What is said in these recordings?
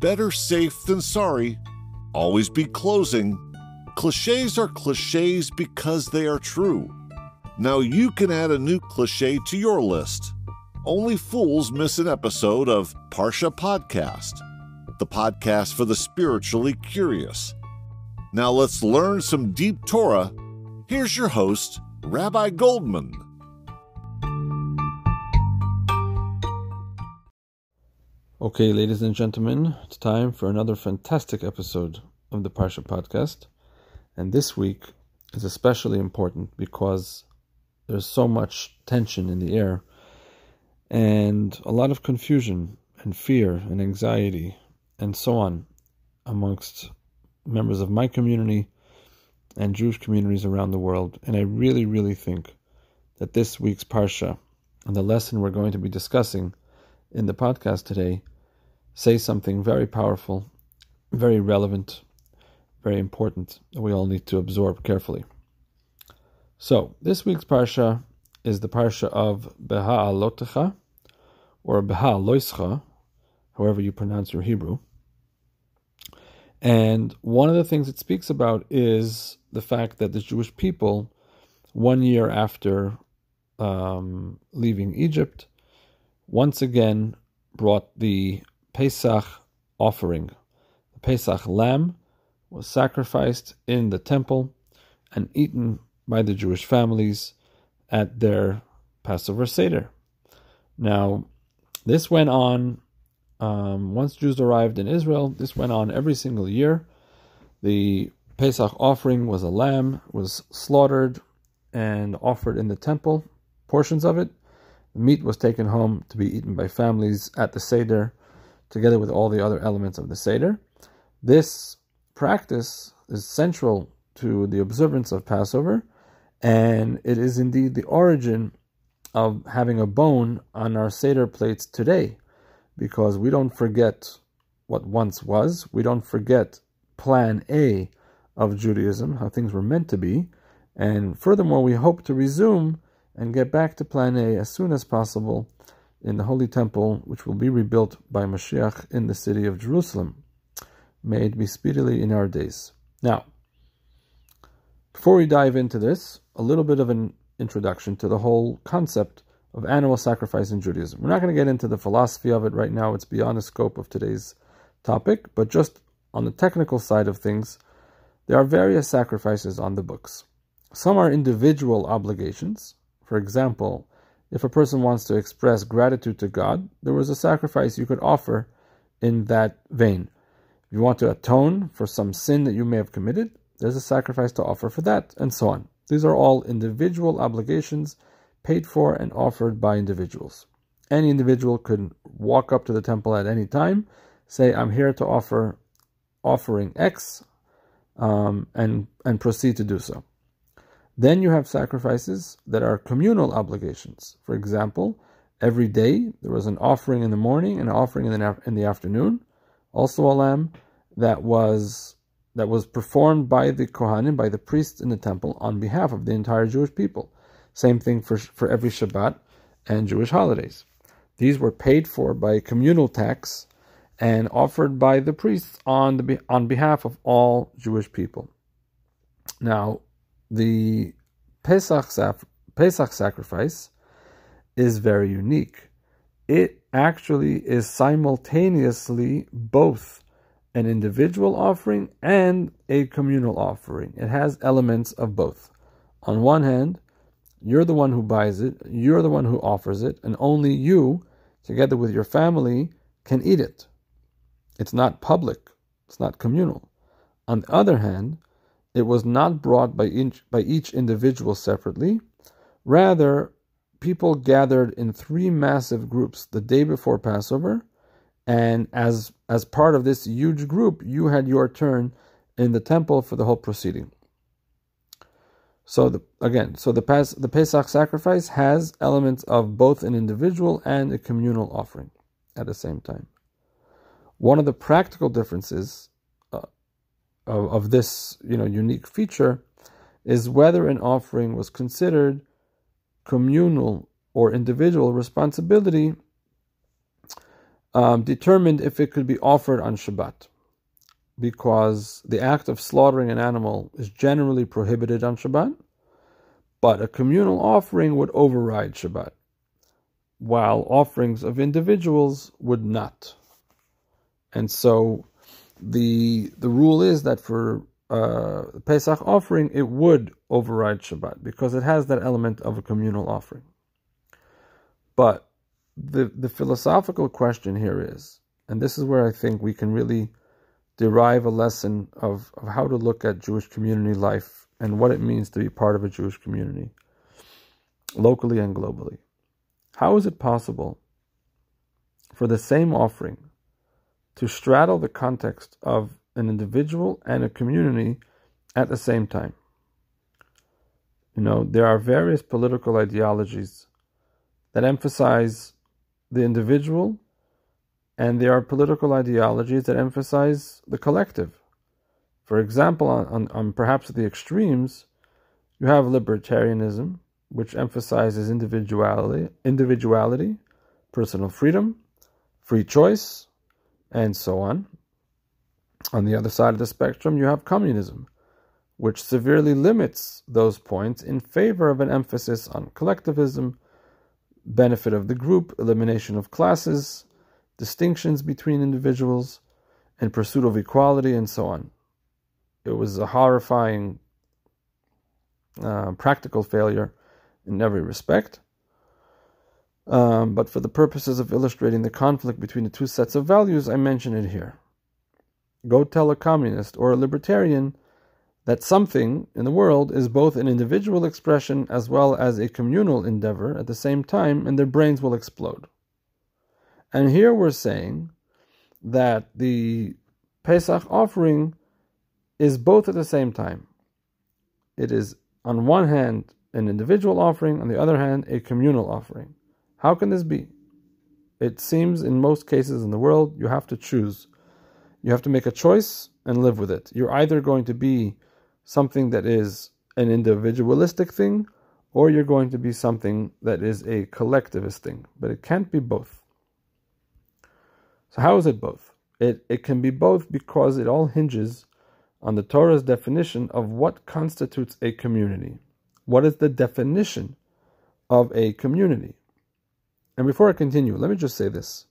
better safe than sorry, always be closing. Cliches are cliches because they are true. Now you can add a new cliche to your list. Only fools miss an episode of Parsha Podcast, the podcast for the spiritually curious. Now let's learn some deep Torah. Here's your host, Rabbi Goldman. Okay, ladies and gentlemen, it's time for another fantastic episode of the Parsha podcast. And this week is especially important because there's so much tension in the air and a lot of confusion and fear and anxiety and so on amongst members of my community and Jewish communities around the world. And I really, really think that this week's Parsha and the lesson we're going to be discussing in the podcast today say something very powerful, very relevant, very important that we all need to absorb carefully. So, this week's Parsha is the Parsha of Beha'alotecha, or Beha'aloischa, however you pronounce your Hebrew. And one of the things it speaks about is the fact that the Jewish people, one year after um, leaving Egypt, once again brought the Pesach offering. The Pesach lamb was sacrificed in the temple and eaten by the Jewish families at their Passover Seder. Now, this went on um, once Jews arrived in Israel. This went on every single year. The Pesach offering was a lamb, was slaughtered and offered in the temple. Portions of it, the meat was taken home to be eaten by families at the Seder together with all the other elements of the Seder. This practice is central to the observance of Passover, and it is indeed the origin of having a bone on our Seder plates today, because we don't forget what once was, we don't forget plan A of Judaism, how things were meant to be, and furthermore, we hope to resume and get back to plan A as soon as possible in the Holy Temple, which will be rebuilt by Mashiach in the city of Jerusalem. May it be speedily in our days. Now, before we dive into this, a little bit of an introduction to the whole concept of animal sacrifice in Judaism. We're not going to get into the philosophy of it right now, it's beyond the scope of today's topic, but just on the technical side of things, there are various sacrifices on the books. Some are individual obligations. For example, if a person wants to express gratitude to God, there was a sacrifice you could offer in that vein. If you want to atone for some sin that you may have committed, there's a sacrifice to offer for that, and so on. These are all individual obligations paid for and offered by individuals. Any individual could walk up to the temple at any time, say, I'm here to offer offering X, um, and, and proceed to do so. Then you have sacrifices that are communal obligations. For example, every day there was an offering in the morning and an offering in the, in the afternoon, also a lamb that was that was performed by the Kohanim, by the priests in the temple, on behalf of the entire Jewish people. Same thing for, for every Shabbat and Jewish holidays. These were paid for by communal tax and offered by the priests on, the, on behalf of all Jewish people. Now, the Pesach, Pesach sacrifice is very unique. It actually is simultaneously both an individual offering and a communal offering. It has elements of both. On one hand, you're the one who buys it, you're the one who offers it, and only you, together with your family, can eat it. It's not public, it's not communal. On the other hand, it was not brought by each, by each individual separately. Rather, people gathered in three massive groups the day before Passover, and as as part of this huge group, you had your turn in the temple for the whole proceeding. So the, again, so the Pas, the Pesach sacrifice has elements of both an individual and a communal offering at the same time. One of the practical differences of, of this you know unique feature is whether an offering was considered communal or individual responsibility um, determined if it could be offered on Shabbat, because the act of slaughtering an animal is generally prohibited on Shabbat, but a communal offering would override Shabbat, while offerings of individuals would not. And so the the rule is that for uh, Pesach offering, it would override Shabbat because it has that element of a communal offering. But the the philosophical question here is, and this is where I think we can really derive a lesson of, of how to look at Jewish community life and what it means to be part of a Jewish community, locally and globally. How is it possible for the same offering to straddle the context of an individual and a community at the same time. You know, there are various political ideologies that emphasize the individual, and there are political ideologies that emphasize the collective. For example, on, on, on perhaps the extremes, you have libertarianism, which emphasizes individuality, individuality, personal freedom, free choice, and so on. On the other side of the spectrum, you have communism, which severely limits those points in favor of an emphasis on collectivism, benefit of the group, elimination of classes, distinctions between individuals, and pursuit of equality, and so on. It was a horrifying uh, practical failure in every respect. Um, but for the purposes of illustrating the conflict between the two sets of values, I mention it here. Go tell a communist or a libertarian that something in the world is both an individual expression as well as a communal endeavor at the same time, and their brains will explode. And here we're saying that the Pesach offering is both at the same time. It is, on one hand, an individual offering, on the other hand, a communal offering. How can this be? It seems in most cases in the world you have to choose. You have to make a choice and live with it. You're either going to be something that is an individualistic thing or you're going to be something that is a collectivist thing, but it can't be both. So, how is it both? It, it can be both because it all hinges on the Torah's definition of what constitutes a community. What is the definition of a community? And before I continue, let me just say this.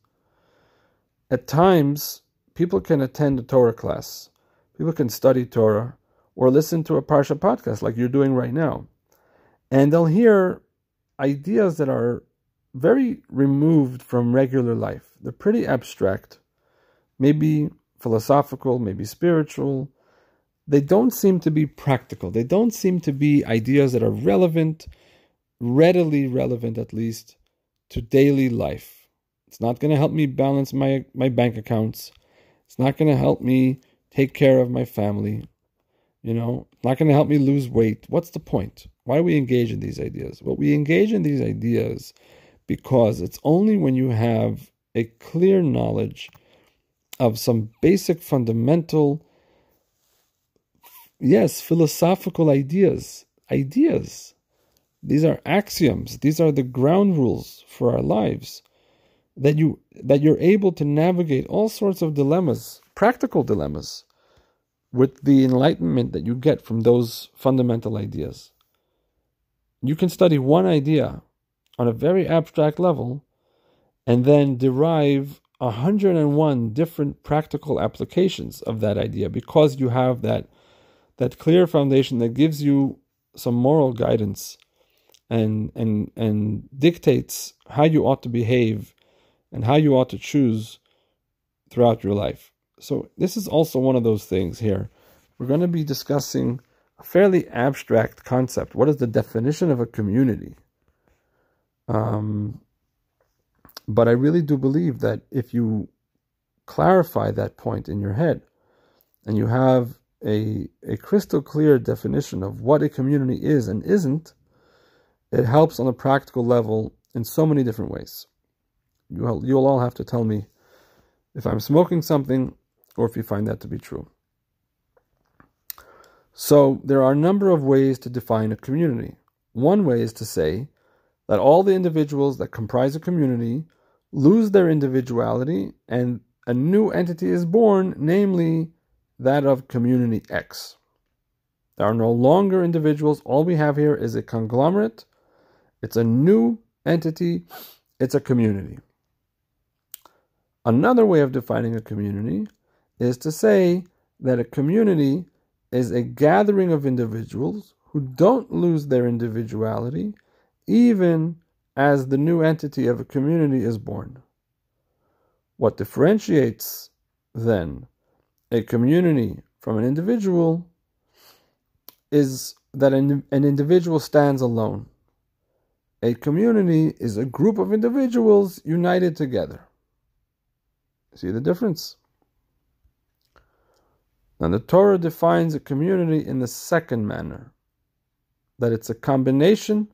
At times, people can attend a Torah class, people can study Torah, or listen to a Parsha podcast like you're doing right now. And they'll hear ideas that are very removed from regular life. They're pretty abstract, maybe philosophical, maybe spiritual. They don't seem to be practical. They don't seem to be ideas that are relevant, readily relevant at least, to daily life. It's not going to help me balance my, my bank accounts. It's not going to help me take care of my family. You know, it's not going to help me lose weight. What's the point? Why do we engage in these ideas? Well, we engage in these ideas because it's only when you have a clear knowledge of some basic fundamental, yes, philosophical ideas, ideas these are axioms. These are the ground rules for our lives. That you that you're able to navigate all sorts of dilemmas, practical dilemmas, with the enlightenment that you get from those fundamental ideas. You can study one idea on a very abstract level and then derive 101 different practical applications of that idea because you have that that clear foundation that gives you some moral guidance and and and dictates how you ought to behave and how you ought to choose throughout your life. So this is also one of those things here. We're going to be discussing a fairly abstract concept. What is the definition of a community? Um, but I really do believe that if you clarify that point in your head and you have a, a crystal clear definition of what a community is and isn't, it helps on a practical level in so many different ways. You'll, you'll all have to tell me if I'm smoking something or if you find that to be true. So, there are a number of ways to define a community. One way is to say that all the individuals that comprise a community lose their individuality and a new entity is born, namely that of community X. There are no longer individuals. All we have here is a conglomerate. It's a new entity. It's a community. Another way of defining a community is to say that a community is a gathering of individuals who don't lose their individuality even as the new entity of a community is born. What differentiates, then, a community from an individual is that an, an individual stands alone. A community is a group of individuals united together. See the difference? Now, the Torah defines a community in the second manner that it's a combination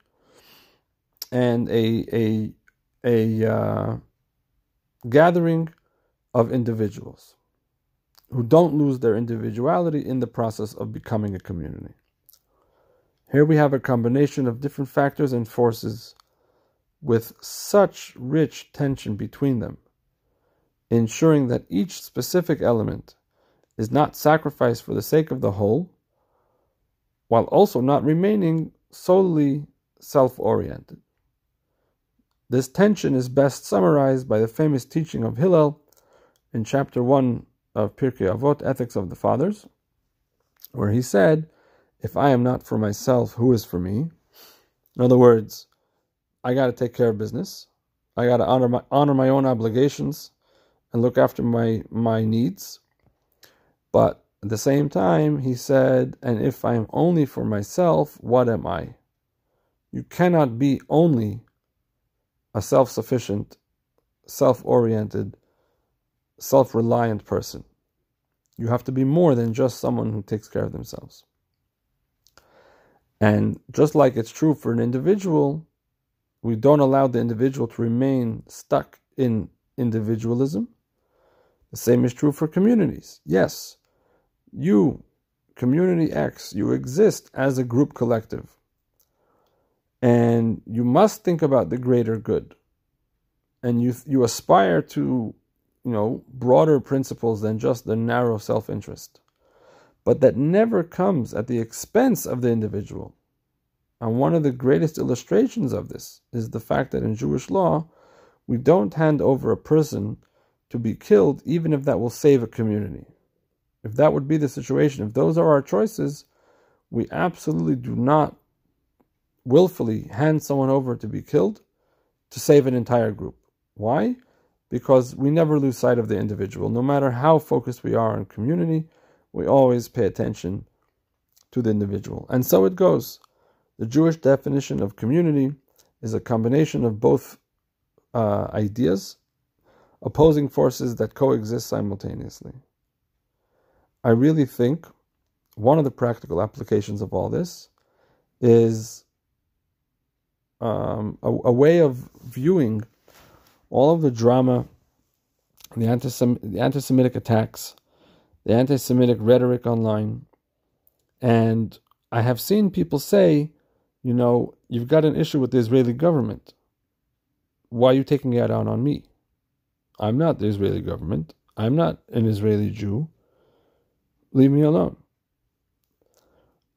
and a, a, a uh, gathering of individuals who don't lose their individuality in the process of becoming a community. Here we have a combination of different factors and forces with such rich tension between them, ensuring that each specific element is not sacrificed for the sake of the whole, while also not remaining solely self oriented. This tension is best summarized by the famous teaching of Hillel in chapter 1 of Pirkei Avot, Ethics of the Fathers, where he said, If I am not for myself, who is for me? In other words, I got to take care of business. I got to honor my, honor my own obligations and look after my, my needs. But at the same time, he said, And if I am only for myself, what am I? You cannot be only a self sufficient, self oriented, self reliant person. You have to be more than just someone who takes care of themselves. And just like it's true for an individual, we don't allow the individual to remain stuck in individualism. The same is true for communities. Yes, you, community X, you exist as a group collective. And you must think about the greater good. And you, you aspire to, you know, broader principles than just the narrow self interest. But that never comes at the expense of the individual. And one of the greatest illustrations of this is the fact that in Jewish law, we don't hand over a person to be killed, even if that will save a community. If that would be the situation, if those are our choices, we absolutely do not willfully hand someone over to be killed to save an entire group. Why? Because we never lose sight of the individual. No matter how focused we are on community, we always pay attention to the individual. And so it goes. The Jewish definition of community is a combination of both uh, ideas, opposing forces that coexist simultaneously. I really think one of the practical applications of all this is um, a, a, way of viewing all of the drama, the, anti the anti-Semitic attacks, the anti-Semitic rhetoric online, and I have seen people say, you know, you've got an issue with the Israeli government. Why are you taking it out on me? I'm not the Israeli government. I'm not an Israeli Jew. Leave me alone.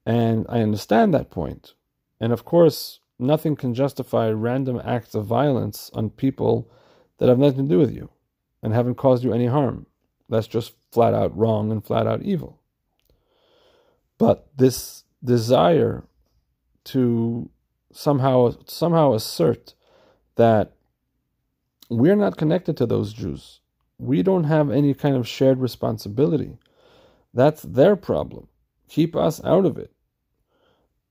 And I understand that point. And of course, nothing can justify random acts of violence on people that have nothing to do with you and haven't caused you any harm. That's just flat out wrong and flat out evil. But this desire to somehow somehow assert that we're not connected to those Jews. We don't have any kind of shared responsibility. That's their problem. Keep us out of it.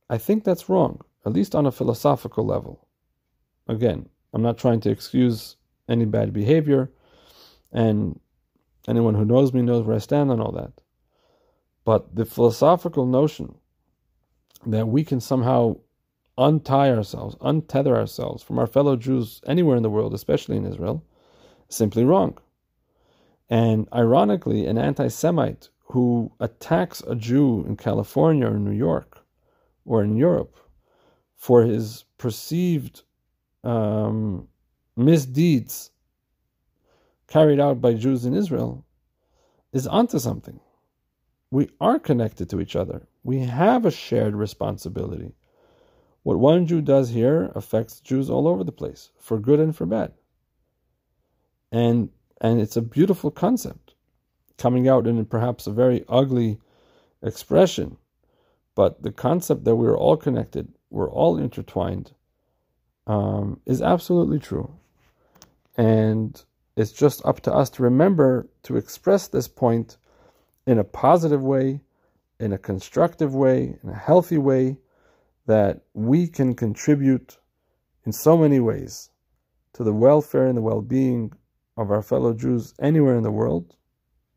I think that's wrong at least on a philosophical level. Again, I'm not trying to excuse any bad behavior, and anyone who knows me knows where I stand on all that. But the philosophical notion that we can somehow untie ourselves, untether ourselves from our fellow Jews anywhere in the world, especially in Israel, is simply wrong. And ironically, an anti Semite who attacks a Jew in California or New York or in Europe for his perceived um, misdeeds carried out by Jews in Israel is onto something. We are connected to each other. We have a shared responsibility. What one Jew does here affects Jews all over the place, for good and for bad. And and it's a beautiful concept, coming out in perhaps a very ugly expression. But the concept that we're all connected, we're all intertwined, um, is absolutely true. And it's just up to us to remember to express this point in a positive way, in a constructive way, in a healthy way, that we can contribute in so many ways to the welfare and the well being of our fellow Jews anywhere in the world,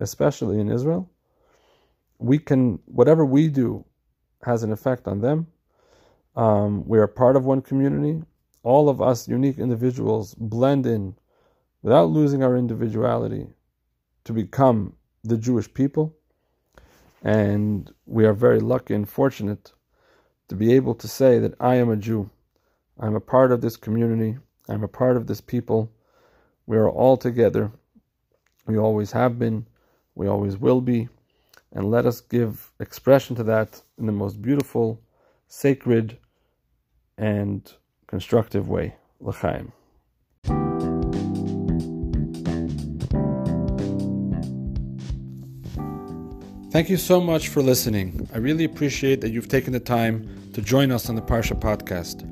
especially in Israel. We can, whatever we do has an effect on them. Um, we are part of one community. All of us unique individuals blend in without losing our individuality to become the Jewish people. And we are very lucky and fortunate to be able to say that I am a Jew. I'm a part of this community. I'm a part of this people. We are all together. We always have been. We always will be. And let us give expression to that in the most beautiful, sacred, and constructive way. L'chaim. Thank you so much for listening. I really appreciate that you've taken the time to join us on the Parsha podcast.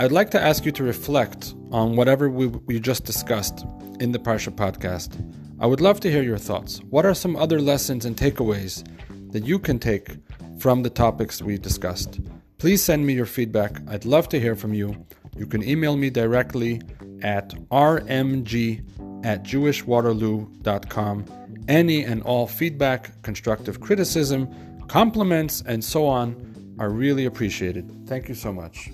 I'd like to ask you to reflect on whatever we, we just discussed in the Parsha podcast. I would love to hear your thoughts. What are some other lessons and takeaways that you can take from the topics we discussed? Please send me your feedback. I'd love to hear from you. You can email me directly at rmg at jewishwaterloo.com any and all feedback, constructive criticism, compliments, and so on are really appreciated. Thank you so much.